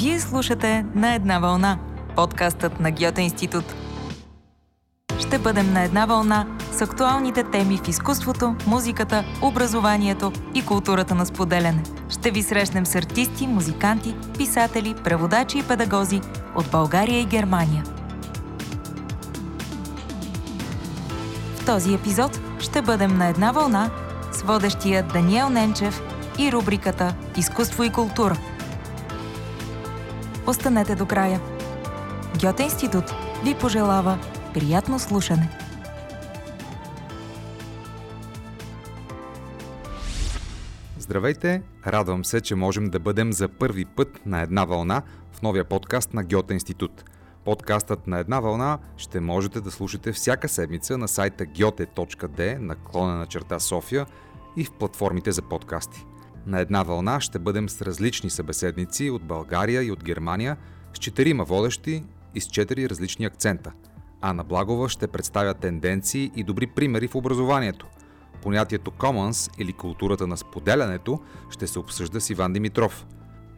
Вие слушате На една вълна, подкастът на Гьоте Институт. Ще бъдем на една вълна с актуалните теми в изкуството, музиката, образованието и културата на споделяне. Ще ви срещнем с артисти, музиканти, писатели, преводачи и педагози от България и Германия. В този епизод ще бъдем на една вълна с водещия Даниел Ненчев и рубриката Изкуство и култура. Останете до края. Гьоте Институт ви пожелава приятно слушане. Здравейте! Радвам се, че можем да бъдем за първи път на една вълна в новия подкаст на Гьоте Институт. Подкастът на една вълна ще можете да слушате всяка седмица на сайта gyote.d наклонена черта София и в платформите за подкасти. На една вълна ще бъдем с различни събеседници от България и от Германия, с четирима водещи и с четири различни акцента. Ана Благова ще представя тенденции и добри примери в образованието. Понятието Commons или културата на споделянето ще се обсъжда с Иван Димитров.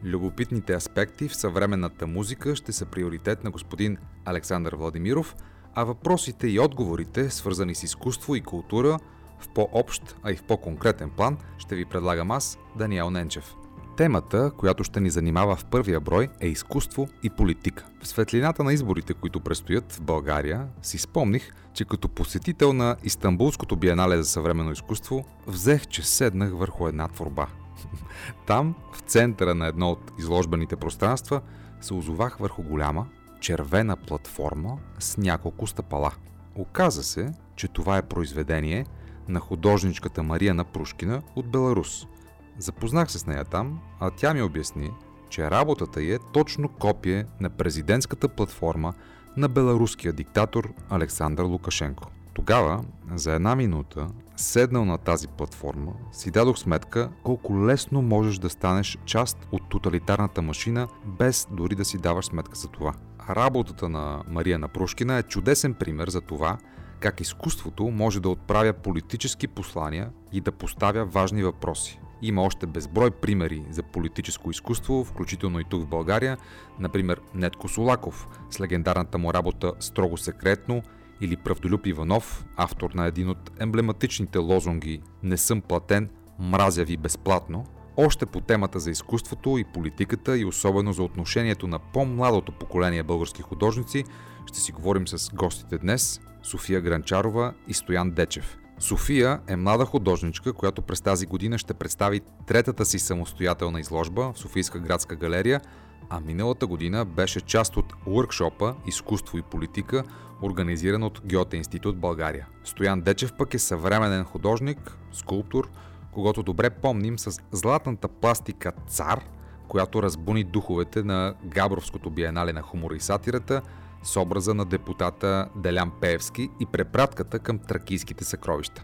Любопитните аспекти в съвременната музика ще са приоритет на господин Александър Владимиров, а въпросите и отговорите, свързани с изкуство и култура, в по-общ, а и в по-конкретен план, ще ви предлагам аз, Даниел Ненчев. Темата, която ще ни занимава в първия брой е изкуство и политика. В светлината на изборите, които предстоят в България, си спомних, че като посетител на Истанбулското биенале за съвременно изкуство, взех, че седнах върху една творба. Там, в центъра на едно от изложбените пространства, се озовах върху голяма, червена платформа с няколко стъпала. Оказа се, че това е произведение на художничката Мария Напрушкина от Беларус – Запознах се с нея там, а тя ми обясни, че работата й е точно копие на президентската платформа на беларуския диктатор Александър Лукашенко. Тогава, за една минута, седнал на тази платформа, си дадох сметка колко лесно можеш да станеш част от тоталитарната машина, без дори да си даваш сметка за това. Работата на Мария Напрушкина е чудесен пример за това, как изкуството може да отправя политически послания и да поставя важни въпроси. Има още безброй примери за политическо изкуство, включително и тук в България, например Нетко Солаков с легендарната му работа Строго секретно или Правдолюб Иванов, автор на един от емблематичните лозунги Не съм платен, мразя ви безплатно, още по темата за изкуството и политиката и особено за отношението на по-младото поколение български художници, ще си говорим с гостите днес София Гранчарова и Стоян Дечев – София е млада художничка, която през тази година ще представи третата си самостоятелна изложба в Софийска градска галерия, а миналата година беше част от уркшопа Изкуство и политика, организиран от Гьоте Институт България. Стоян Дечев пък е съвременен художник, скулптор, когато добре помним с златната пластика Цар, която разбуни духовете на Габровското биенале на хумора и сатирата – с образа на депутата Делян Пеевски и препратката към тракийските съкровища.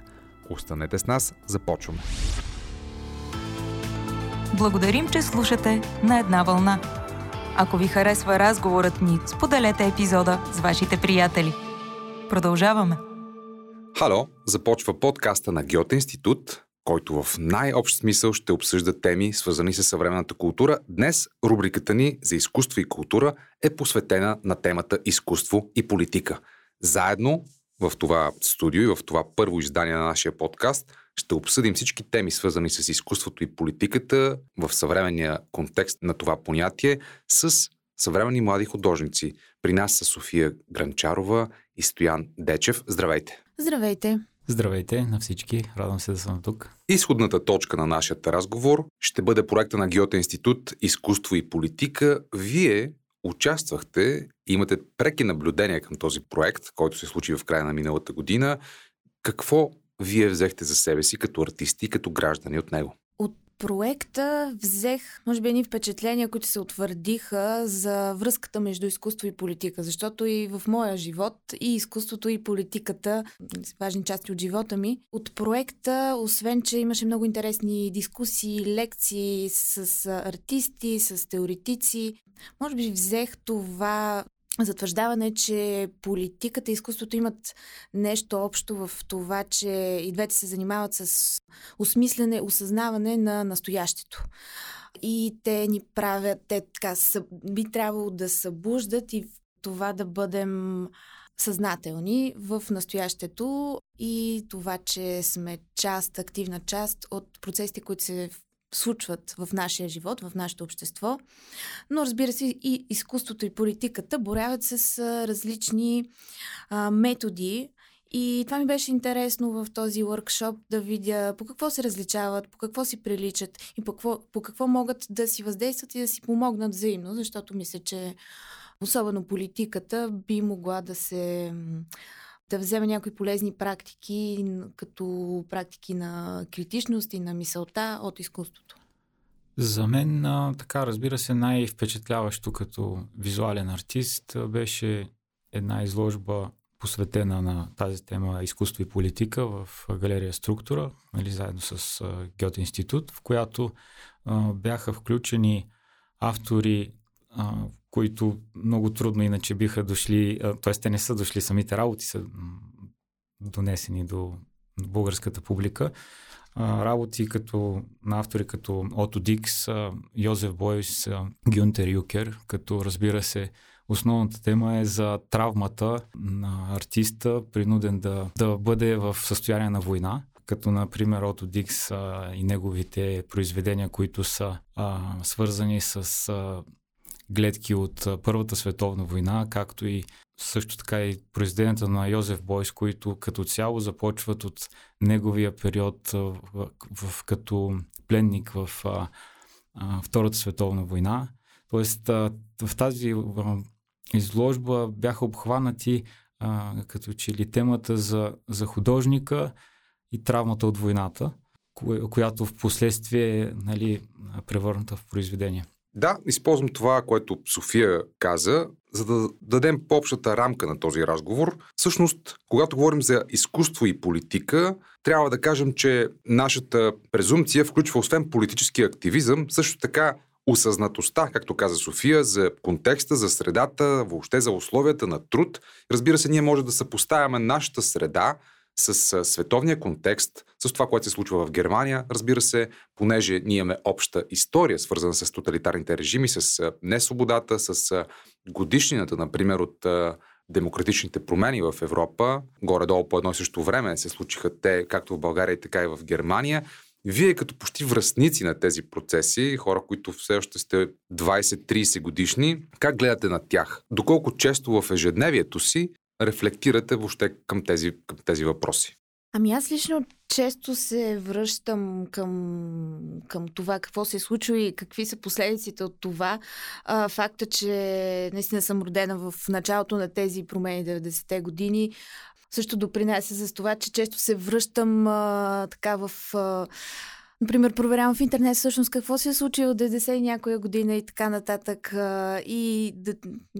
Останете с нас, започваме. Благодарим, че слушате на една вълна. Ако ви харесва разговорът ни, споделете епизода с вашите приятели. Продължаваме. Хало, започва подкаста на Гьоте Институт, който в най-общ смисъл ще обсъжда теми, свързани с съвременната култура. Днес рубриката ни за изкуство и култура е посветена на темата изкуство и политика. Заедно в това студио и в това първо издание на нашия подкаст ще обсъдим всички теми, свързани с изкуството и политиката в съвременния контекст на това понятие с съвременни млади художници. При нас са София Гранчарова и Стоян Дечев. Здравейте! Здравейте! Здравейте на всички, радвам се да съм тук. Изходната точка на нашия разговор ще бъде проекта на Геота институт Изкуство и политика. Вие участвахте, имате преки наблюдения към този проект, който се случи в края на миналата година. Какво вие взехте за себе си като артисти и като граждани от него? Проекта взех, може би, едни впечатления, които се утвърдиха за връзката между изкуство и политика, защото и в моя живот и изкуството и политиката важни части от живота ми. От проекта, освен, че имаше много интересни дискусии, лекции с артисти, с теоретици, може би взех това затвърждаване, че политиката и изкуството имат нещо общо в това, че и двете се занимават с осмислене, осъзнаване на настоящето. И те ни правят, те така би трябвало да събуждат и това да бъдем съзнателни в настоящето и това, че сме част, активна част от процесите, които се случват в нашия живот, в нашето общество. Но разбира се, и изкуството и политиката боряват с различни а, методи. И това ми беше интересно в този workshop да видя по какво се различават, по какво си приличат и по какво, по какво могат да си въздействат и да си помогнат взаимно, защото мисля, че особено политиката би могла да се да вземе някои полезни практики, като практики на критичност и на мисълта от изкуството. За мен, така разбира се, най-впечатляващо като визуален артист беше една изложба посветена на тази тема изкуство и политика в галерия Структура, нали, заедно с Гьоте институт, в която а, бяха включени автори, а, които много трудно иначе биха дошли, т.е. те не са дошли, самите работи са донесени до българската публика. Работи като, на автори като Ото Дикс, Йозеф Бойс, Гюнтер Юкер, като разбира се основната тема е за травмата на артиста, принуден да, да бъде в състояние на война като например Ото Дикс а, и неговите произведения, които са а, свързани с а, гледки от Първата световна война, както и също така и произведенията на Йозеф Бойс, които като цяло започват от неговия период в, в, като пленник в а, а, Втората световна война. Тоест а, в тази а, изложба бяха обхванати а, като че ли темата за, за художника и травмата от войната, която в последствие е нали, превърната в произведение. Да, използвам това, което София каза, за да дадем по-общата рамка на този разговор. Всъщност, когато говорим за изкуство и политика, трябва да кажем, че нашата презумпция включва освен политически активизъм, също така осъзнатостта, както каза София, за контекста, за средата, въобще за условията на труд. Разбира се, ние може да съпоставяме нашата среда с световния контекст, с това, което се случва в Германия, разбира се, понеже ние имаме обща история, свързана с тоталитарните режими, с несвободата, с годишнината, например, от демократичните промени в Европа, горе-долу по едно и също време се случиха те, както в България, така и в Германия. Вие като почти връзници на тези процеси, хора, които все още сте 20-30 годишни, как гледате на тях? Доколко често в ежедневието си рефлектирате въобще към тези, към тези въпроси? Ами аз лично често се връщам към, към това какво се е случило и какви са последиците от това. А, факта, че наистина съм родена в началото на тези промени 90-те години, също допринася за това, че често се връщам а, така в... А, Например, проверявам в интернет всъщност какво се е случило 90 и някоя година и така нататък. И да,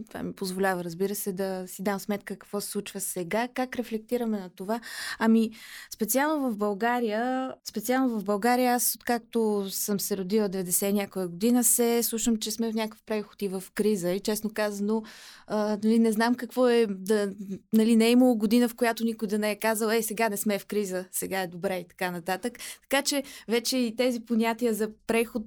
това ми позволява, разбира се, да си дам сметка какво се случва сега, как рефлектираме на това. Ами, специално в България, специално в България, аз откакто съм се родила 90 някоя година, се слушам, че сме в някакъв преход и в криза. И честно казано, нали, не знам какво е да, нали, не е имало година, в която никой да не е казал, ей, сега не сме в криза, сега е добре и така нататък. Така че вече вече и тези понятия за преход,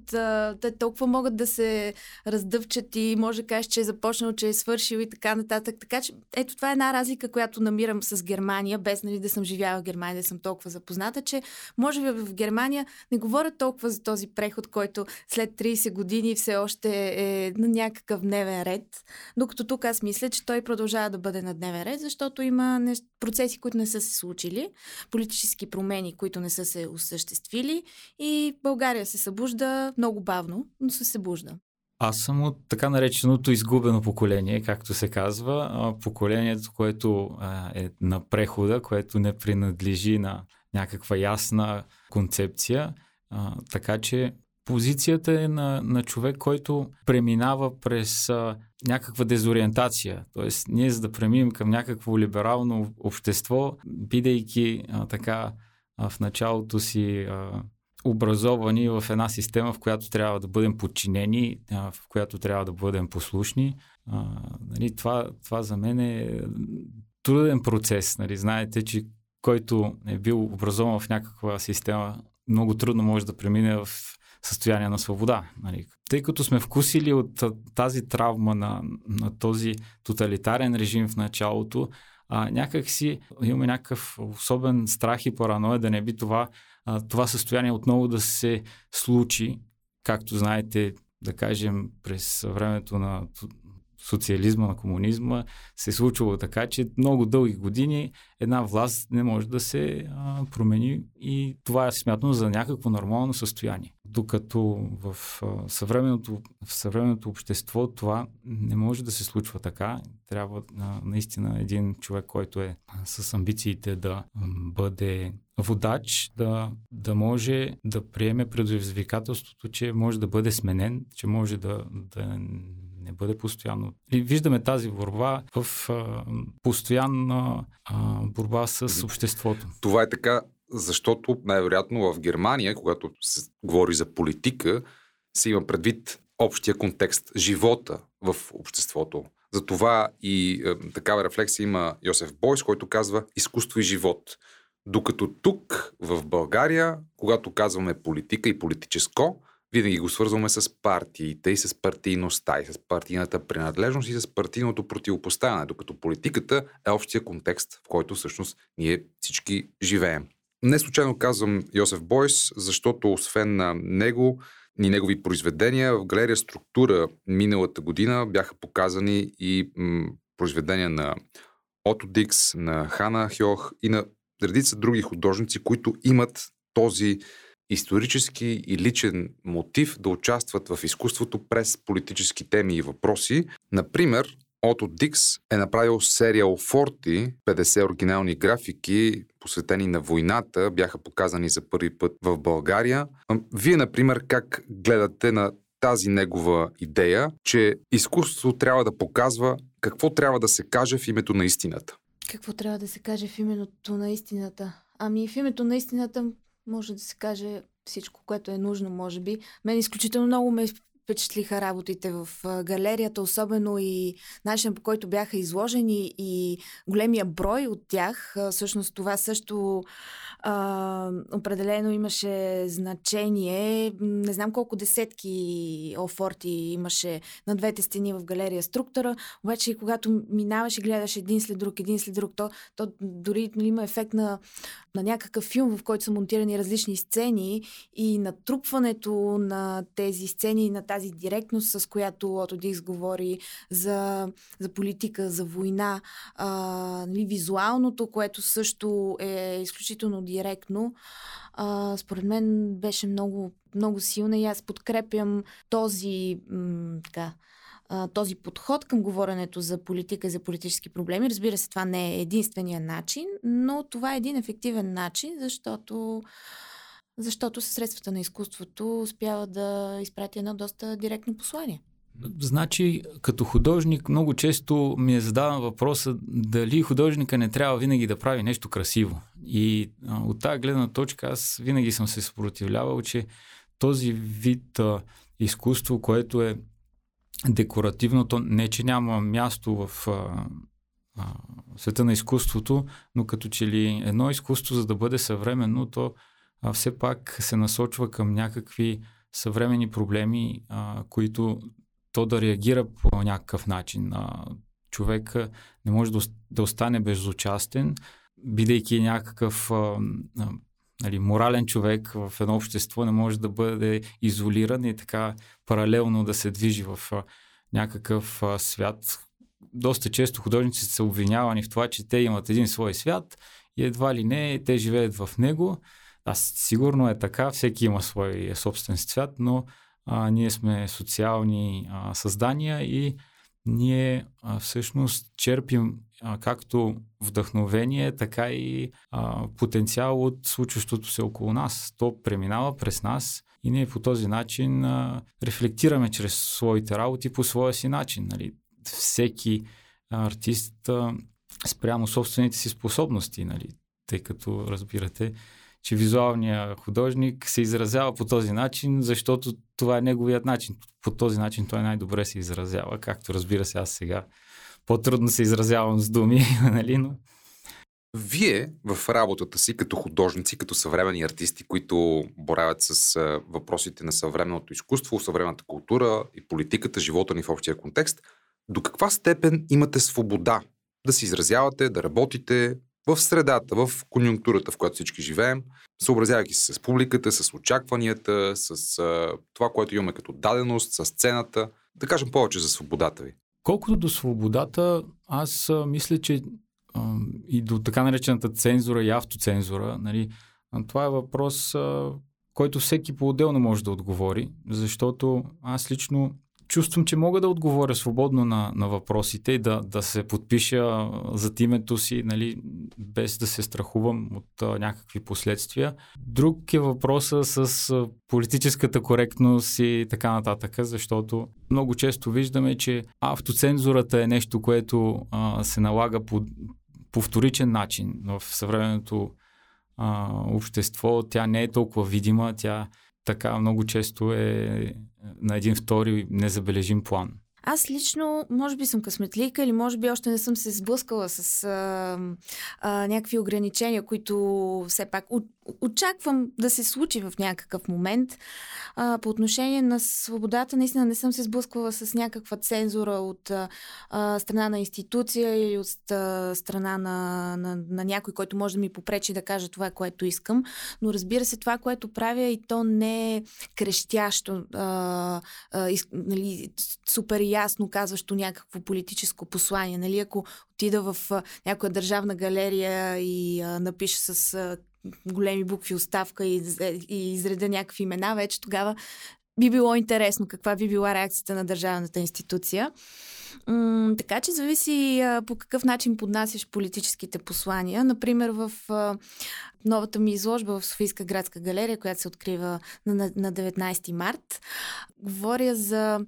те толкова могат да се раздъвчат и може да кажеш, че е започнал, че е свършил и така нататък. Така че ето това е една разлика, която намирам с Германия, без нали, да съм живяла в Германия, да съм толкова запозната, че може би в Германия не говорят толкова за този преход, който след 30 години все още е на някакъв дневен ред. Докато тук аз мисля, че той продължава да бъде на дневен ред, защото има процеси, които не са се случили, политически промени, които не са се осъществили и България се събужда много бавно, но се събужда. Аз съм от така нареченото изгубено поколение, както се казва. Поколението, което е на прехода, което не принадлежи на някаква ясна концепция. Така че позицията е на, на човек, който преминава през някаква дезориентация. Тоест, ние за да преминем към някакво либерално общество, бидейки така в началото си образовани в една система, в която трябва да бъдем подчинени, в която трябва да бъдем послушни. Нали, това, това за мен е труден процес. Нали. Знаете, че който е бил образован в някаква система, много трудно може да премине в състояние на свобода. Нали. Тъй като сме вкусили от тази травма на, на този тоталитарен режим в началото, а, някак си имаме някакъв особен страх и параноя да не би това, а, това състояние отново да се случи, както знаете, да кажем, през времето на социализма, на комунизма, се е случвало така, че много дълги години една власт не може да се а, промени и това е смятано за някакво нормално състояние. Докато в, а, съвременното, в съвременното общество това не може да се случва така. Трябва а, наистина един човек, който е с амбициите да бъде водач, да, да може да приеме предизвикателството, че може да бъде сменен, че може да, да не бъде постоянно. И виждаме тази борба в а, постоянна а, борба с обществото. Това е така, защото най-вероятно в Германия, когато се говори за политика, се има предвид общия контекст, живота в обществото. Затова и е, такава рефлексия има Йосеф Бойс, който казва изкуство и живот. Докато тук, в България, когато казваме политика и политическо, винаги го свързваме с партиите и с партийността и с партийната принадлежност и с партийното противопоставяне, докато политиката е общия контекст, в който всъщност ние всички живеем. Не случайно казвам Йосеф Бойс, защото освен на него и негови произведения, в галерия Структура миналата година бяха показани и м- произведения на Ото Дикс, на Хана Хьох и на редица други художници, които имат този исторически и личен мотив да участват в изкуството през политически теми и въпроси. Например, Ото Дикс е направил серия Форти, 50 оригинални графики, посветени на войната, бяха показани за първи път в България. Вие, например, как гледате на тази негова идея, че изкуството трябва да показва какво трябва да се каже в името на истината? Какво трябва да се каже в името на истината? Ами в името на истината може да се каже всичко, което е нужно, може би. Мен изключително много ме впечатлиха работите в галерията, особено и начинът по който бяха изложени и големия брой от тях. Всъщност това също а, определено имаше значение. Не знам колко десетки офорти имаше на двете стени в галерия структура, обаче когато минаваш и гледаш един след друг, един след друг, то, то дори нали, има ефект на, на някакъв филм, в който са монтирани различни сцени и натрупването на тези сцени и на тази директност, с която Ото Дикс говори за, за политика, за война, а, нали, визуалното, което също е изключително директно, а, според мен беше много, много силна и аз подкрепям този м- така, този подход към говоренето за политика и за политически проблеми. Разбира се, това не е единствения начин, но това е един ефективен начин, защото защото със средствата на изкуството успява да изпрати едно доста директно послание. Значи, като художник, много често ми е задаван въпроса дали художника не трябва винаги да прави нещо красиво. И а, от тази гледна точка аз винаги съм се съпротивлявал, че този вид а, изкуство, което е декоративното, не че няма място в а, а, света на изкуството, но като че ли едно изкуство, за да бъде съвременно, то а, все пак се насочва към някакви съвремени проблеми, а, които то да реагира по някакъв начин. А, човек не може да остане безучастен, бидейки някакъв а, нали, морален човек в едно общество, не може да бъде изолиран и така паралелно да се движи в а, някакъв а, свят. Доста често художниците са обвинявани в това, че те имат един свой свят и едва ли не те живеят в него. Аз сигурно е така, всеки има свой собствен свят, но а, ние сме социални а, създания и ние а, всъщност черпим а, както вдъхновение, така и а, потенциал от случващото се около нас. То преминава през нас и ние по този начин а, рефлектираме чрез своите работи по своя си начин. Нали? Всеки артист а, спрямо собствените си способности, нали? тъй като разбирате, че визуалният художник се изразява по този начин, защото това е неговият начин. По този начин той най-добре се изразява, както разбира се аз сега по-трудно се изразявам с думи, нали, но... Вие в работата си като художници, като съвременни артисти, които боравят с въпросите на съвременното изкуство, съвременната култура и политиката, живота ни в общия контекст, до каква степен имате свобода да се изразявате, да работите в средата, в конюнктурата, в която всички живеем, съобразявайки се с публиката, с очакванията, с а, това, което имаме като даденост, с сцената. Да кажем повече за свободата ви. Колкото до свободата, аз а, мисля, че а, и до така наречената цензура и автоцензура, нали, това е въпрос, а, който всеки по-отделно може да отговори, защото аз лично чувствам, че мога да отговоря свободно на, на въпросите и да, да се подпиша зад името си, нали, без да се страхувам от а, някакви последствия. Друг е въпроса с политическата коректност и така нататък, защото много често виждаме, че автоцензурата е нещо, което а, се налага по, по вторичен начин в съвременното а, общество. Тя не е толкова видима, тя така много често е на един втори незабележим план. Аз лично, може би съм късметлика или може би още не съм се сблъскала с а, а, някакви ограничения, които все пак очаквам да се случи в някакъв момент. А, по отношение на свободата, наистина не съм се сблъсквала с някаква цензура от а, страна на институция или от а, страна на, на, на някой, който може да ми попречи да кажа това, което искам. Но разбира се, това, което правя и то не е крещящо, а, а, из, нали, супер ясно казващо някакво политическо послание. Нали? Ако отида в някоя държавна галерия и а, напиша с а, големи букви оставка и, и изреда някакви имена, вече тогава би било интересно каква би била реакцията на държавната институция. М- така че зависи а, по какъв начин поднасяш политическите послания. Например, в а, новата ми изложба в Софийска градска галерия, която се открива на, на, на 19 март, говоря за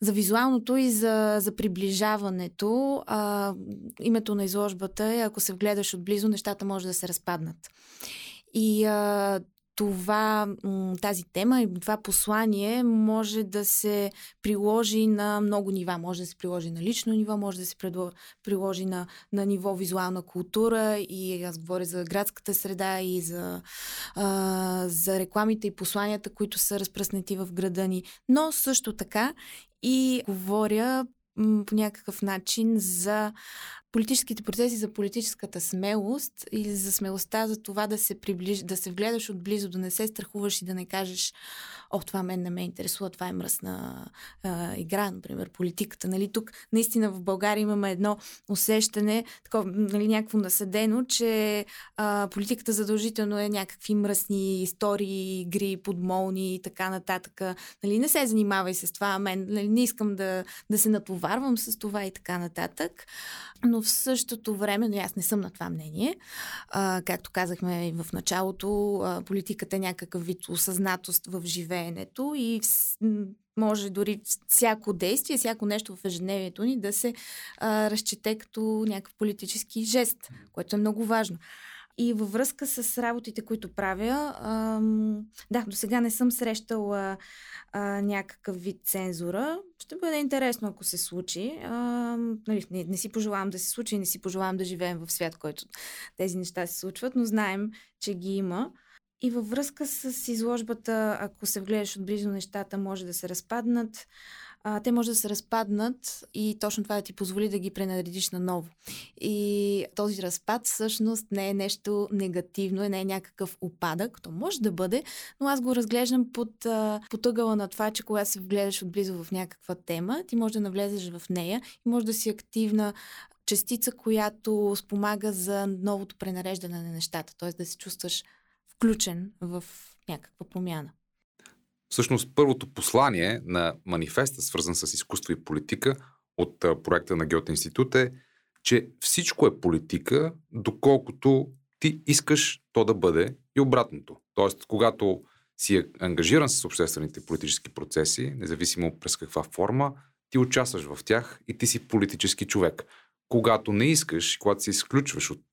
за визуалното и за, за приближаването. А, името на изложбата е, ако се вгледаш отблизо, нещата може да се разпаднат. И а, това, тази тема и това послание може да се приложи на много нива. Може да се приложи на лично ниво, може да се приложи на, на ниво визуална култура и аз говоря за градската среда и за, а, за рекламите и посланията, които са разпръснати в града ни. Но също така и говоря по някакъв начин за политическите процеси, за политическата смелост и за смелостта за това да се приближ, да се вгледаш отблизо, да не се страхуваш и да не кажеш, о, това мен не ме интересува, това е мръсна а, игра, например, политиката. Нали? Тук наистина в България имаме едно усещане, такова, нали, някакво наседено, че а, политиката задължително е някакви мръсни истории, игри, подмолни и така нататък. Нали? Не се занимавай с това, мен нали? не искам да, да се натоварвам с това и така нататък. Но в същото време, но аз не съм на това мнение, а, както казахме в началото, а, политиката е някакъв вид осъзнатост в живеенето и може дори всяко действие, всяко нещо в ежедневието ни да се а, разчете като някакъв политически жест, което е много важно. И във връзка с работите, които правя, ам, да, до сега не съм срещала а, някакъв вид цензура. Ще бъде интересно, ако се случи. А, нали, не, не си пожелавам да се случи, не си пожелавам да живеем в свят, който тези неща се случват, но знаем, че ги има. И във връзка с изложбата, ако се вгледаш отблизо нещата, може да се разпаднат а, те може да се разпаднат и точно това да ти позволи да ги пренаредиш на ново. И този разпад всъщност не е нещо негативно, не е някакъв опадък, то може да бъде, но аз го разглеждам под, а, под ъгъла на това, че когато се вгледаш отблизо в някаква тема, ти може да навлезеш в нея и може да си активна частица, която спомага за новото пренареждане на нещата, т.е. да се чувстваш включен в някаква промяна. Всъщност, първото послание на манифеста, свързан с изкуство и политика от проекта на Геоте институт е, че всичко е политика, доколкото ти искаш то да бъде и обратното. Тоест, когато си ангажиран с обществените политически процеси, независимо през каква форма, ти участваш в тях и ти си политически човек. Когато не искаш, когато се изключваш от,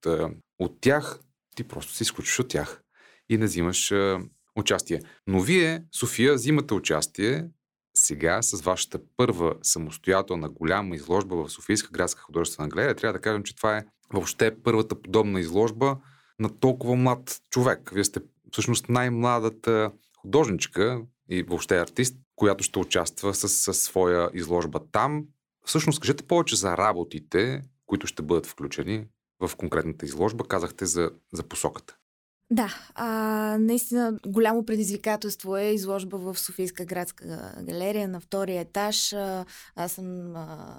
от тях, ти просто се изключваш от тях. и не взимаш участие. Но вие, София, взимате участие сега с вашата първа самостоятелна голяма изложба в Софийска градска художествена галерия. Трябва да кажем, че това е въобще първата подобна изложба на толкова млад човек. Вие сте всъщност най-младата художничка и въобще артист, която ще участва с, с своя изложба там. Всъщност, кажете повече за работите, които ще бъдат включени в конкретната изложба. Казахте за, за посоката. Да, а, наистина голямо предизвикателство е изложба в Софийска градска галерия на втория етаж. А, аз съм на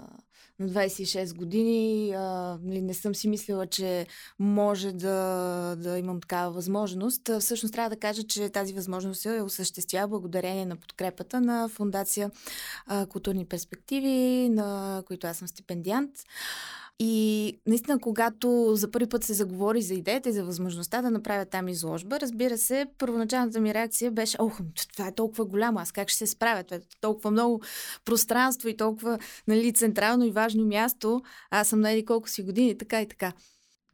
26 години. А, нали, не съм си мислила, че може да, да имам такава възможност. А, всъщност трябва да кажа, че тази възможност се осъществява благодарение на подкрепата на Фундация а, Културни перспективи, на които аз съм стипендиант. И наистина, когато за първи път се заговори за идеята и за възможността да направя там изложба, разбира се, първоначалната ми реакция беше, ох, това е толкова голямо, аз как ще се справя? Това е толкова много пространство и толкова нали, централно и важно място. Аз съм на колко си години, така и така.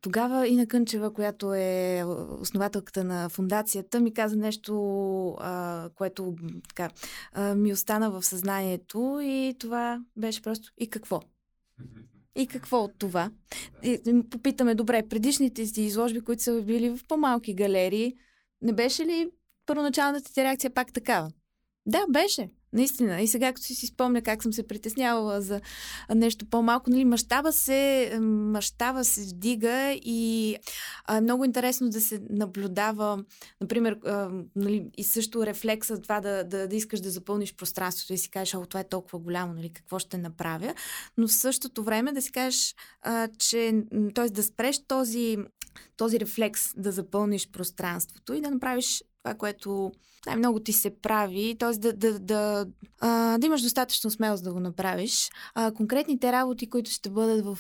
Тогава Ина Кънчева, която е основателката на фундацията, ми каза нещо, което така, ми остана в съзнанието и това беше просто и какво? И какво от това? И, попитаме, добре, предишните си изложби, които са били в по-малки галерии, не беше ли първоначалната ти реакция пак такава? Да, беше. Наистина. И сега, като си спомня как съм се притеснявала за нещо по-малко, нали, мащаба се, мащаба се вдига и е много интересно да се наблюдава, например, а, нали, и също рефлекса това да, да, да искаш да запълниш пространството и си кажеш, о, това е толкова голямо, нали, какво ще направя, но в същото време да си кажеш, а, че, т.е. да спреш този, този рефлекс да запълниш пространството и да направиш това, което най-много ти се прави, т.е. Да, да, да, а, да имаш достатъчно смелост да го направиш. А, конкретните работи, които ще бъдат в,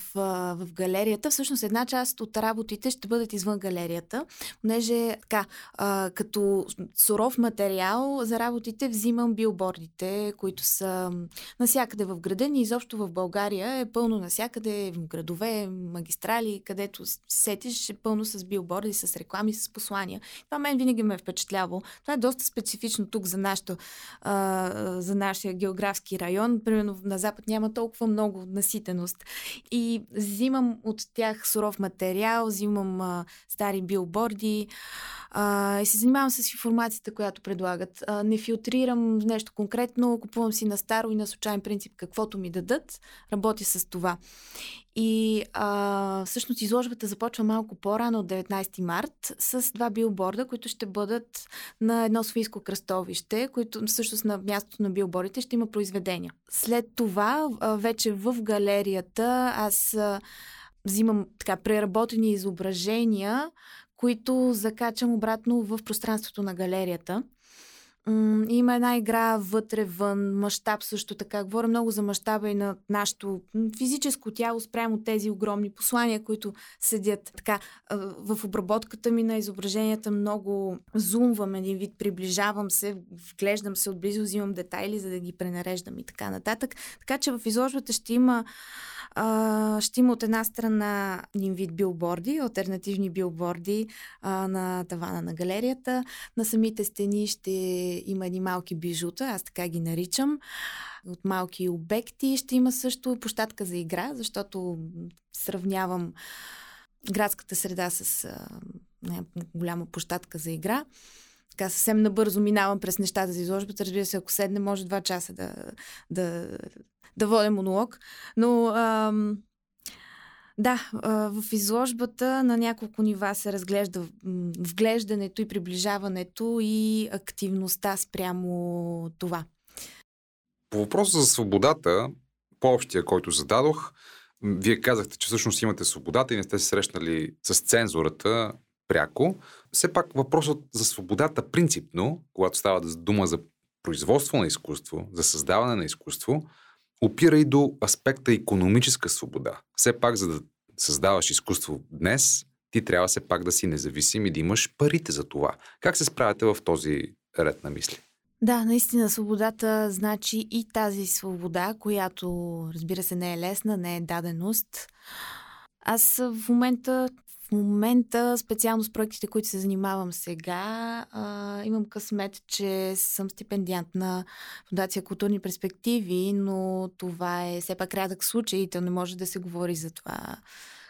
в галерията, всъщност една част от работите ще бъдат извън галерията, понеже така, а, като суров материал за работите взимам билбордите, които са насякъде в града ни, изобщо в България е пълно насякъде, в градове, магистрали, където сетиш е пълно с билборди, с реклами, с послания. Това мен винаги ме е впечатлявало. Това е доста специфично тук за, нашото, а, за нашия географски район. Примерно на Запад няма толкова много наситеност. И взимам от тях суров материал, взимам а, стари билборди а, и се занимавам с информацията, която предлагат. А, не филтрирам нещо конкретно, купувам си на старо и на случайен принцип каквото ми дадат. Работя с това. И а, всъщност изложбата започва малко по-рано от 19 март с два билборда, които ще бъдат на едно софийско кръстовище, които всъщност на мястото на билбордите ще има произведения. След това, а, вече в галерията, аз а, взимам така преработени изображения, които закачам обратно в пространството на галерията. Има една игра вътре-вън, мащаб също така. Говоря много за мащаба и на нашето физическо тяло спрямо тези огромни послания, които седят така. В обработката ми на изображенията много зумвам един вид, приближавам се, вглеждам се отблизо, взимам детайли, за да ги пренареждам и така нататък. Така че в изложбата ще има а, ще има от една страна един вид билборди, альтернативни билборди а, на тавана на галерията. На самите стени ще има едни малки бижута, аз така ги наричам. От малки обекти ще има също площадка за игра, защото сравнявам градската среда с а, голяма площадка за игра. Така съвсем набързо минавам през нещата за изложбата. Разбира се, ако седне, може два часа да, да, да водя монолог. Но ам, да, в изложбата на няколко нива се разглежда вглеждането и приближаването и активността спрямо това. По въпроса за свободата, по-общия, който зададох, вие казахте, че всъщност имате свободата и не сте се срещнали с цензурата пряко. Все пак въпросът за свободата принципно, когато става дума за производство на изкуство, за създаване на изкуство, опира и до аспекта економическа свобода. Все пак, за да създаваш изкуство днес, ти трябва все пак да си независим и да имаш парите за това. Как се справяте в този ред на мисли? Да, наистина свободата значи и тази свобода, която разбира се не е лесна, не е даденост. Аз в момента момента, специално с проектите, които се занимавам сега, а, имам късмет, че съм стипендиант на Фундация Културни перспективи, но това е все пак рядък случай и то не може да се говори за това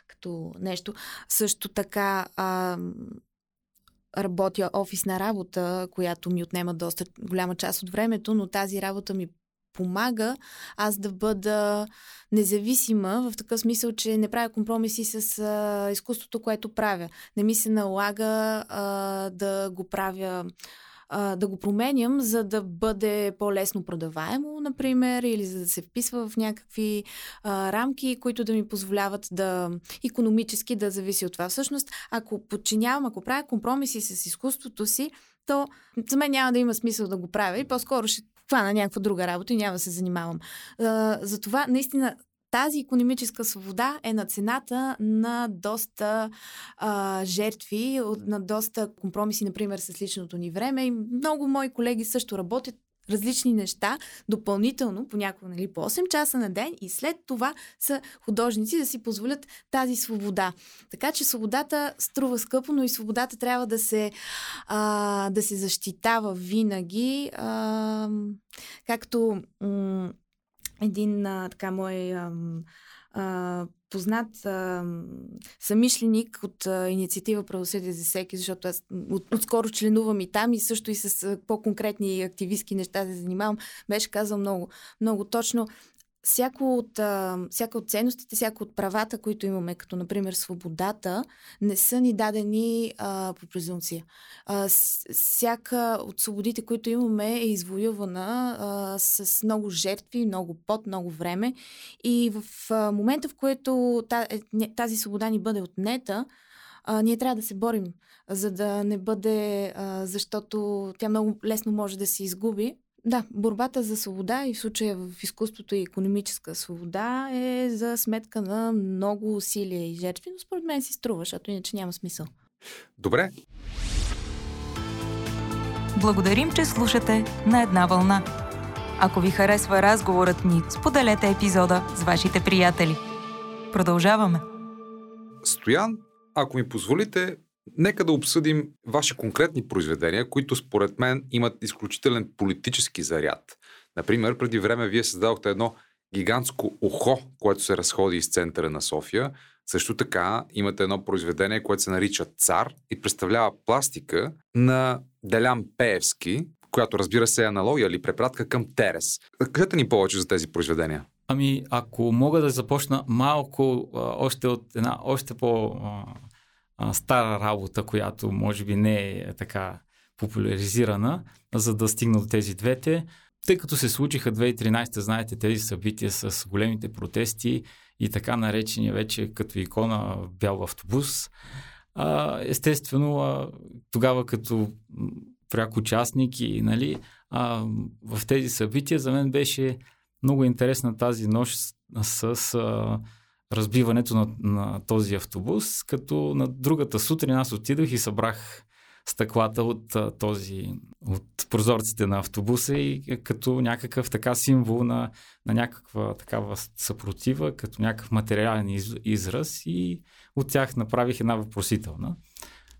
като нещо. Също така а, работя офисна работа, която ми отнема доста голяма част от времето, но тази работа ми помага аз да бъда независима в такъв смисъл, че не правя компромиси с а, изкуството, което правя. Не ми се налага а, да го правя да го променям, за да бъде по-лесно продаваемо, например, или за да се вписва в някакви а, рамки, които да ми позволяват да економически да зависи от това. Всъщност, ако подчинявам, ако правя компромиси с изкуството си, то за мен няма да има смисъл да го правя и по-скоро ще хвана някаква друга работа и няма да се занимавам. Затова, наистина, тази економическа свобода е на цената на доста а, жертви, на доста компромиси, например, с личното ни време. И много мои колеги също работят различни неща, допълнително, понякога нали, по 8 часа на ден и след това са художници да си позволят тази свобода. Така че свободата струва скъпо, но и свободата трябва да се, а, да се защитава винаги. А, както м- един а, така мой а, а, познат а, самишленик от а, инициатива Правосъдие за всеки, защото аз от, отскоро членувам и там и също и с а, по-конкретни активистки неща се занимавам, беше казал много, много точно всяко от, всяка от ценностите, всяко от правата, които имаме, като например свободата, не са ни дадени а, по презумция. А, всяка от свободите, които имаме, е извоювана а, с много жертви, много пот, много време. И в а, момента, в който е, тази свобода ни бъде отнета, а, ние трябва да се борим, за да не бъде, а, защото тя много лесно може да се изгуби. Да, борбата за свобода и в случая в изкуството и економическа свобода е за сметка на много усилия и жертви, но според мен си струва, защото иначе няма смисъл. Добре. Благодарим, че слушате на една вълна. Ако ви харесва разговорът ни, споделете епизода с вашите приятели. Продължаваме. Стоян, ако ми позволите, Нека да обсъдим ваши конкретни произведения, които според мен имат изключителен политически заряд. Например, преди време вие създадохте едно гигантско ухо, което се разходи из центъра на София. Също така имате едно произведение, което се нарича Цар и представлява пластика на Делян Пеевски, която разбира се е аналогия или препратка към Терес. Кажете ни повече за тези произведения. Ами, ако мога да започна малко а, още от една още по а, а, стара работа, която може би не е така популяризирана, за да стигна до тези двете. Тъй като се случиха 2013, знаете, тези събития с големите протести и така наречения вече като икона бял автобус, а, естествено, а, тогава като пряк участник и нали, а, в тези събития за мен беше много интересна тази нощ с, с а, разбиването на, на този автобус, като на другата сутрин аз отидох и събрах стъклата от този, от прозорците на автобуса и като някакъв така символ на, на някаква такава съпротива, като някакъв материален из, израз и от тях направих една въпросителна.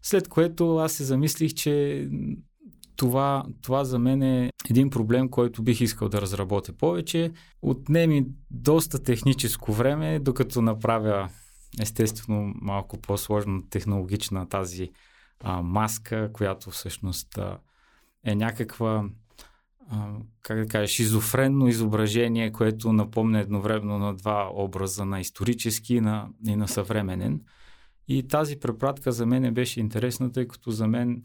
След което аз се замислих, че това, това за мен е един проблем, който бих искал да разработя повече. Отнеми доста техническо време, докато направя естествено малко по-сложна технологична тази а, маска, която всъщност а, е някаква а, как да кажа, шизофренно изображение, което напомня едновременно на два образа, на исторически на, и на съвременен. И тази препратка за мен беше интересна, тъй като за мен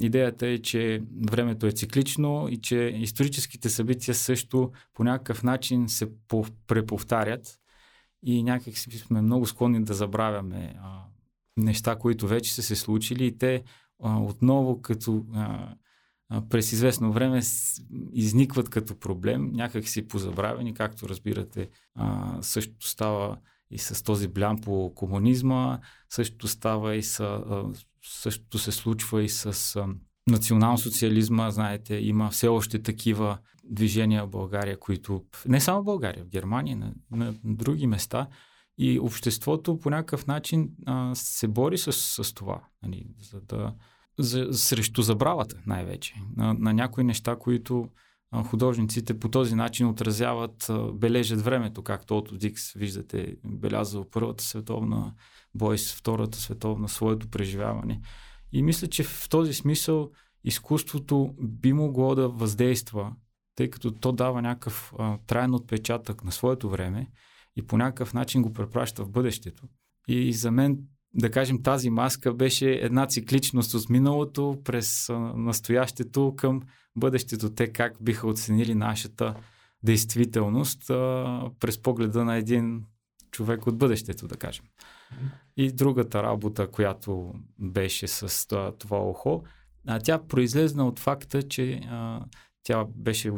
Идеята е, че времето е циклично и че историческите събития също по някакъв начин се преповтарят. И някак сме много склонни да забравяме неща, които вече са се случили. И те отново като през известно време изникват като проблем, някак си позабравени, както разбирате, също става и с този блям по комунизма, също става и с Същото се случва и с национал-социализма. Знаете, има все още такива движения в България, които не само в България, в Германия, на, на други места. И обществото по някакъв начин а, се бори с, с това, нали, за да, за, срещу забравата най-вече, на, на някои неща, които художниците по този начин отразяват, бележат времето, както Ото Дикс, виждате, белязал Първата световна, Бойс Втората световна, своето преживяване. И мисля, че в този смисъл изкуството би могло да въздейства, тъй като то дава някакъв а, траен отпечатък на своето време и по някакъв начин го препраща в бъдещето. И за мен, да кажем, тази маска беше една цикличност от миналото през настоящето към бъдещето. Те как биха оценили нашата действителност а, през погледа на един човек от бъдещето, да кажем. И другата работа, която беше с това ухо, а, тя произлезна от факта, че а, тя беше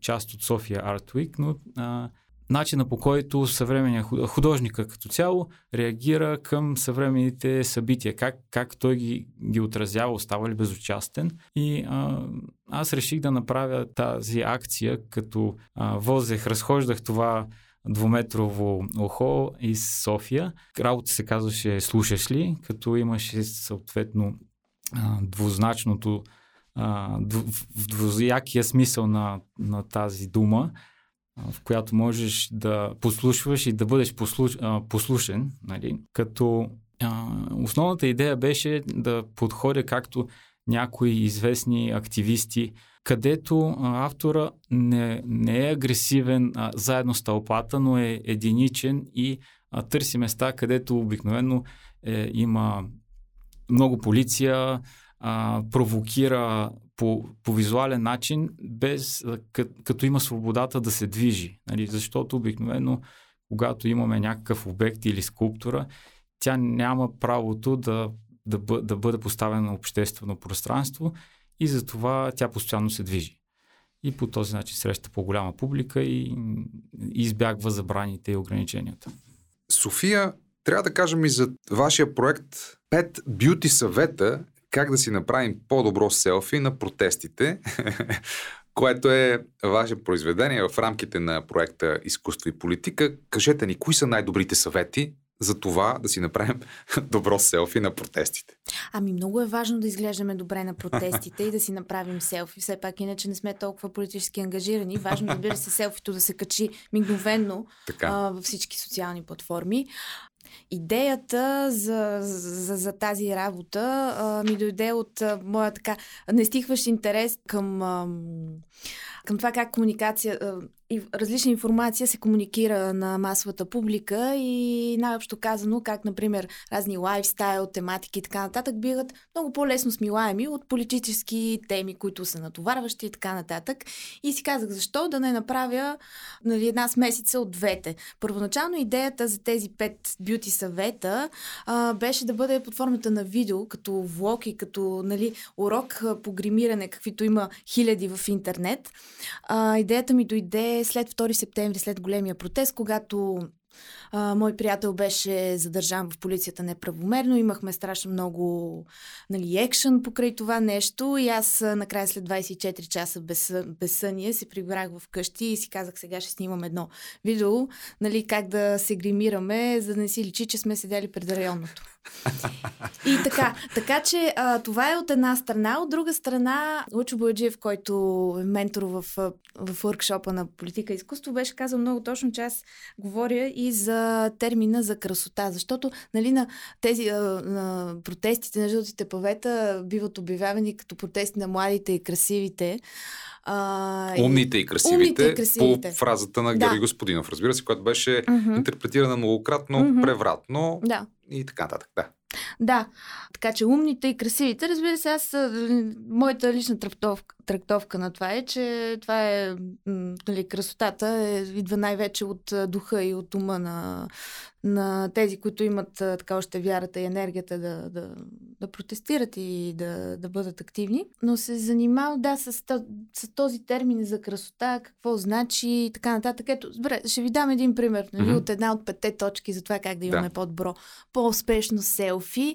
част от София Art Week, но а, начина по който съвременният художника като цяло реагира към съвременните събития, как, как той ги, ги отразява, остава ли безучастен. И а, аз реших да направя тази акция, като а, возех, разхождах това двуметрово ухо из София. Работа се казваше Слушаш ли, като имаше съответно а, двузначното а, в двузякия смисъл на, на тази дума, в която можеш да послушваш и да бъдеш послуш, а, послушен, нали? като а, основната идея беше да подходя както някои известни активисти, където автора не, не е агресивен а, заедно с тълпата, но е единичен и а, търси места, където обикновено е, има много полиция, а, провокира по, по визуален начин, без, като, като има свободата да се движи. Нали? Защото обикновено, когато имаме някакъв обект или скулптура, тя няма правото да, да, бъ, да бъде поставена на обществено пространство и затова тя постоянно се движи. И по този начин среща по-голяма публика и, избягва забраните и ограниченията. София, трябва да кажем и за вашия проект 5 бюти съвета как да си направим по-добро селфи на протестите, което е ваше произведение в рамките на проекта Изкуство и политика. Кажете ни, кои са най-добрите съвети за това да си направим добро селфи на протестите? Ами много е важно да изглеждаме добре на протестите и да си направим селфи. Все пак иначе не сме толкова политически ангажирани. Важно, разбира се, селфито да се качи мигновенно а, във всички социални платформи. Идеята за, за, за тази работа а, ми дойде от а, моя така нестихващ интерес към, а, към това как комуникация, а, и различна информация се комуникира на масовата публика и най-общо казано как, например, разни лайфстайл, тематики и така нататък биват много по-лесно смилаеми от политически теми, които са натоварващи и така нататък. И си казах, защо да не направя нали, една смесица от двете. Първоначално идеята за тези пет бюти съвета а, беше да бъде под формата на видео, като влог и като нали, урок по гримиране, каквито има хиляди в интернет. А, идеята ми дойде след 2 септември, след големия протест, когато а, мой приятел беше задържан в полицията неправомерно. Имахме страшно много нали, екшен покрай това нещо и аз накрая след 24 часа без, без съние се прибрах в къщи и си казах сега ще снимам едно видео, нали, как да се гримираме, за да не си личи, че сме седели пред районното. И така, така че а, това е от една страна. От друга страна, Лучо Бояджиев, който е ментор в, в workshop на политика и изкуство, беше казал много точно, че аз говоря и за термина за красота, защото нали, на тези а, на протестите на жълтите павета биват обявявани като протести на младите и красивите. А, умните и красивите, умните и красивите. по фразата на Георги да. Господинов, разбира се, която беше uh-huh. интерпретирана многократно, uh-huh. превратно да. И така нататък. Да. Да, така че умните и красивите, разбира се, аз, моята лична трактовка, трактовка на това е, че това е, нали, красотата е, идва най-вече от духа и от ума на, на тези, които имат така още вярата и енергията да, да, да протестират и да, да бъдат активни. Но се занимава, да, с, с този термин за красота, какво значи и така нататък. Ето, добре, ще ви дам един пример, нали, mm-hmm. от една от петте точки за това как да имаме да. по-добро, по-успешно селфи.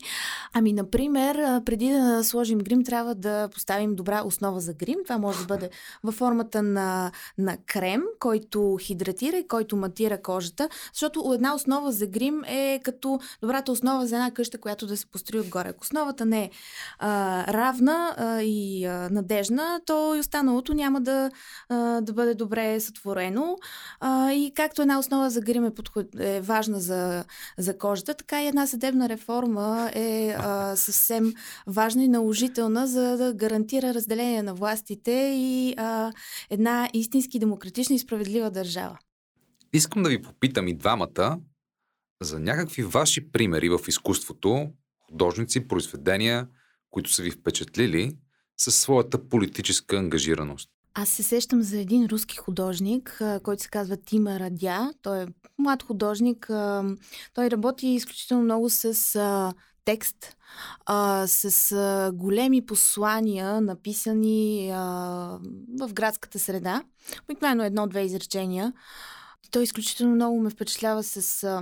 Ами, например, преди да сложим грим, трябва да поставим добра основа за грим. Това може да бъде във формата на, на крем, който хидратира и който матира кожата, защото една основа за грим е като добрата основа за една къща, която да се построи отгоре. Ако основата не е а, равна а, и а, надежна, то и останалото няма да, а, да бъде добре сътворено. А, и както една основа за грим е, подход, е важна за, за кожата, така и една съдебна реформа е а, съвсем важна и наложителна, за да гарантира разделение на властите и а, една истински демократична и справедлива държава. Искам да ви попитам и двамата за някакви ваши примери в изкуството, художници, произведения, които са ви впечатлили със своята политическа ангажираност. Аз се сещам за един руски художник, който се казва Тима Радя. Той е млад художник. Той работи изключително много с текст, с големи послания, написани в градската среда. Обикновено едно-две изречения. Той изключително много ме впечатлява с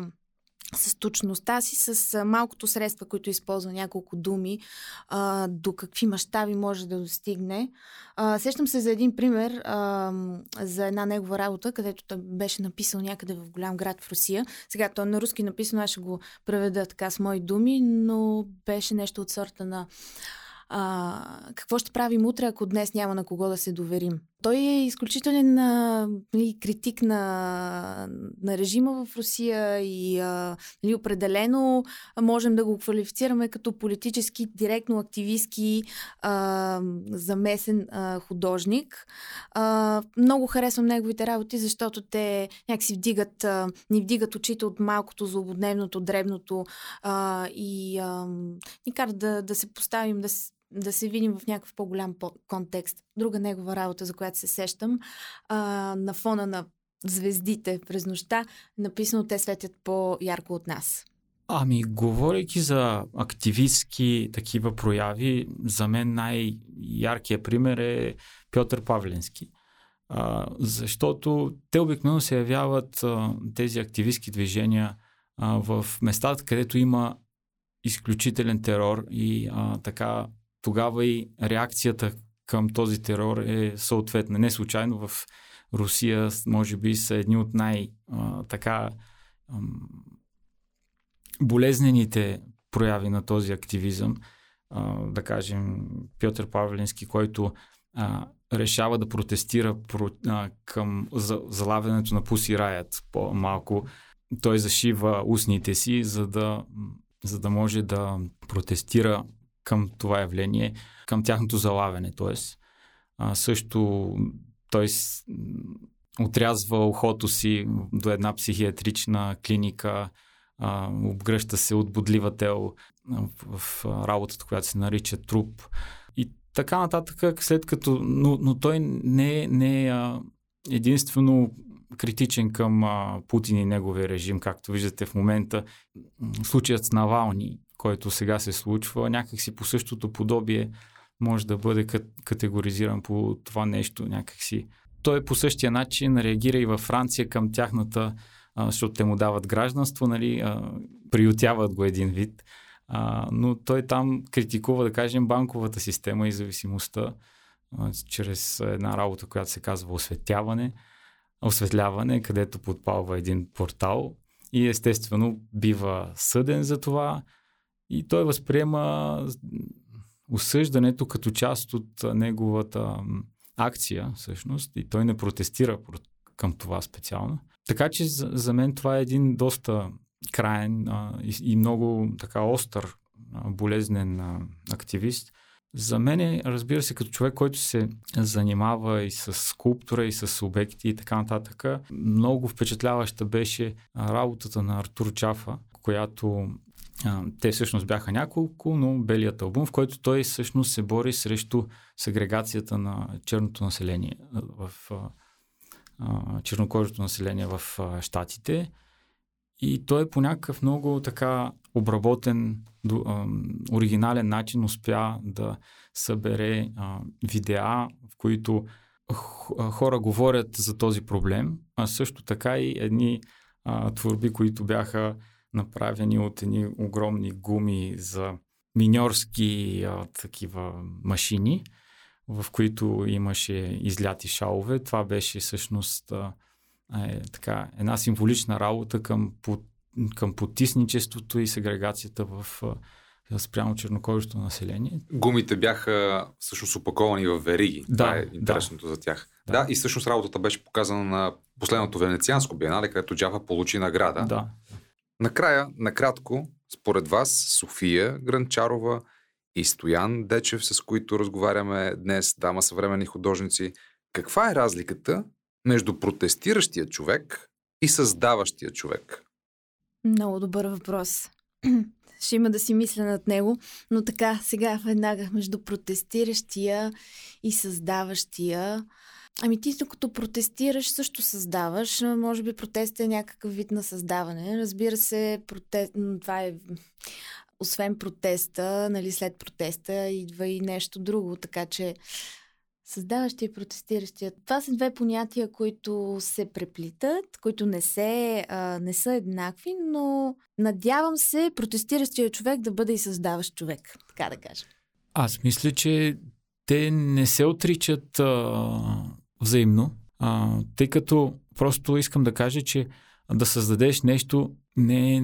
с точността си, с малкото средства, които използва няколко думи, а, до какви мащаби може да достигне. А, сещам се за един пример а, за една негова работа, където той беше написал някъде в голям град в Русия. Сега той на руски написано, аз ще го преведа така с мои думи, но беше нещо от сорта на а, какво ще правим утре, ако днес няма на кого да се доверим. Той е изключителен а, нали, критик на, на режима в Русия и а, нали, определено можем да го квалифицираме като политически, директно активистски а, замесен а, художник. А, много харесвам неговите работи, защото те някакси вдигат, а, ни вдигат очите от малкото, злободневното, дребното а, и а, ни карат да, да се поставим, да, да се видим в някакъв по-голям контекст. Друга негова работа, за която се сещам, а, на фона на звездите през нощта, написано те светят по-ярко от нас. Ами, говорейки за активистски такива прояви, за мен най-яркият пример е Пьотър Павленски. А, защото те обикновено се явяват а, тези активистски движения а, в местата, където има изключителен терор и а, така тогава и реакцията към този терор е съответна. Не случайно в Русия, може би, са едни от най- така болезнените прояви на този активизъм. А, да кажем, Пьотър Павленски, който а, решава да протестира про, а, към за, залавянето на Пуси Раят по-малко. Той зашива устните си, за да, за да може да протестира към това явление, към тяхното залавяне. Тоест, а, също той отрязва ухото си до една психиатрична клиника, а, обгръща се от бодлива тел в, в работата, която се нарича труп. И така нататък, след като... Но, но той не, не е единствено критичен към а, Путин и неговия режим, както виждате в момента. Случаят с Навални който сега се случва, някакси по същото подобие може да бъде категоризиран по това нещо някакси. Той по същия начин реагира и във Франция към тяхната, защото те му дават гражданство, нали, приютяват го един вид, но той там критикува, да кажем, банковата система и зависимостта чрез една работа, която се казва осветяване, осветляване, където подпалва един портал и естествено бива съден за това, и той възприема осъждането като част от неговата акция, всъщност, и той не протестира към това специално. Така че за, за мен това е един доста краен а, и, и много така остър, а, болезнен а, активист. За мен е, разбира се, като човек, който се занимава и с скулптура, и с обекти и така нататък, много впечатляваща беше работата на Артур Чафа, която те всъщност бяха няколко, но белият албум, в който той всъщност се бори срещу сегрегацията на черното население в чернокожото население в Штатите. И той по някакъв много така обработен, оригинален начин успя да събере видеа, в които хора говорят за този проблем, а също така и едни творби, които бяха направени от едни огромни гуми за миньорски а, такива машини, в които имаше изляти шалове. Това беше всъщност е, така, една символична работа към, към потисничеството и сегрегацията в спрямо чернокожото население. Гумите бяха всъщност опаковани в вериги. Да, Това е интересното да. за тях. Да. да, и всъщност работата беше показана на последното венецианско биенале, където Джафа получи награда. Да. Накрая, накратко, според вас, София Гранчарова и Стоян Дечев, с които разговаряме днес, дама съвременни художници, каква е разликата между протестиращия човек и създаващия човек? Много добър въпрос. Ще има да си мисля над него, но така, сега веднага между протестиращия и създаващия. Ами ти като протестираш, също създаваш. Може би протест е някакъв вид на създаване. Разбира се, протест... това е освен протеста, нали, след протеста идва и нещо друго, така че Създаващия и протестиращия. Това са две понятия, които се преплитат, които не, се, а, не са еднакви, но надявам се протестиращия човек да бъде и създаващ човек, така да кажа. Аз мисля, че те не се отричат а, взаимно, а, тъй като просто искам да кажа, че да създадеш нещо не е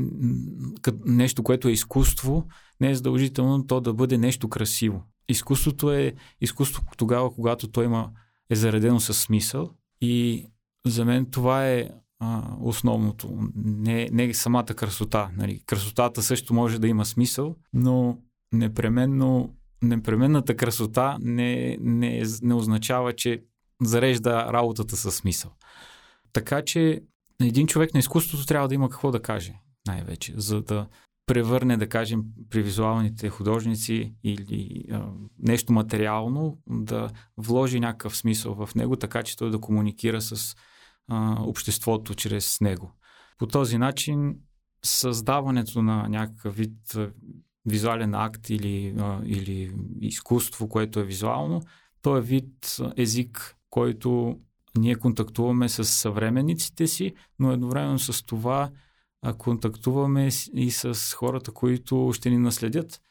нещо, което е изкуство, не е задължително то да бъде нещо красиво. Изкуството е изкуство тогава, когато то има, е заредено с смисъл и за мен това е а, основното. Не, не самата красота. Нали. Красотата също може да има смисъл, но непременно, непременната красота не, не, не означава, че зарежда работата със смисъл. Така че един човек на изкуството трябва да има какво да каже най-вече, за да превърне, да кажем, при визуалните художници или а, нещо материално, да вложи някакъв смисъл в него, така че той да комуникира с а, обществото чрез него. По този начин създаването на някакъв вид визуален акт или, а, или изкуство, което е визуално, то е вид език, който ние контактуваме с съвременниците си, но едновременно с това контактуваме и с хората, които ще ни наследят.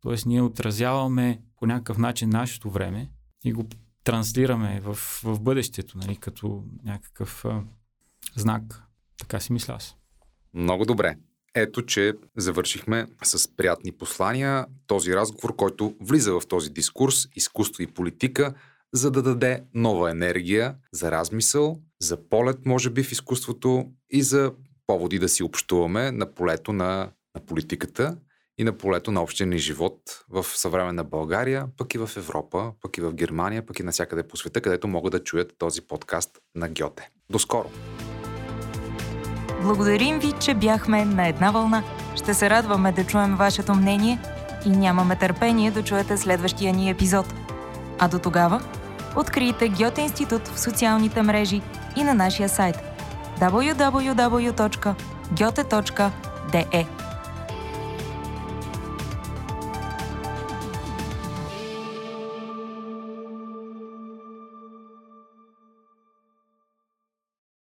Тоест ние отразяваме по някакъв начин нашето време и го транслираме в, в бъдещето, нали, като някакъв а, знак. Така си мисля аз. Много добре. Ето, че завършихме с приятни послания този разговор, който влиза в този дискурс изкуство и политика, за да даде нова енергия за размисъл, за полет, може би, в изкуството и за поводи да си общуваме на полето на, на политиката и на полето на общия ни живот в съвременна България, пък и в Европа, пък и в Германия, пък и навсякъде по света, където могат да чуят този подкаст на Гьоте. До скоро! Благодарим ви, че бяхме на една вълна. Ще се радваме да чуем вашето мнение и нямаме търпение да чуете следващия ни епизод. А до тогава, открийте Гьоте институт в социалните мрежи и на нашия сайт – www.goethe.de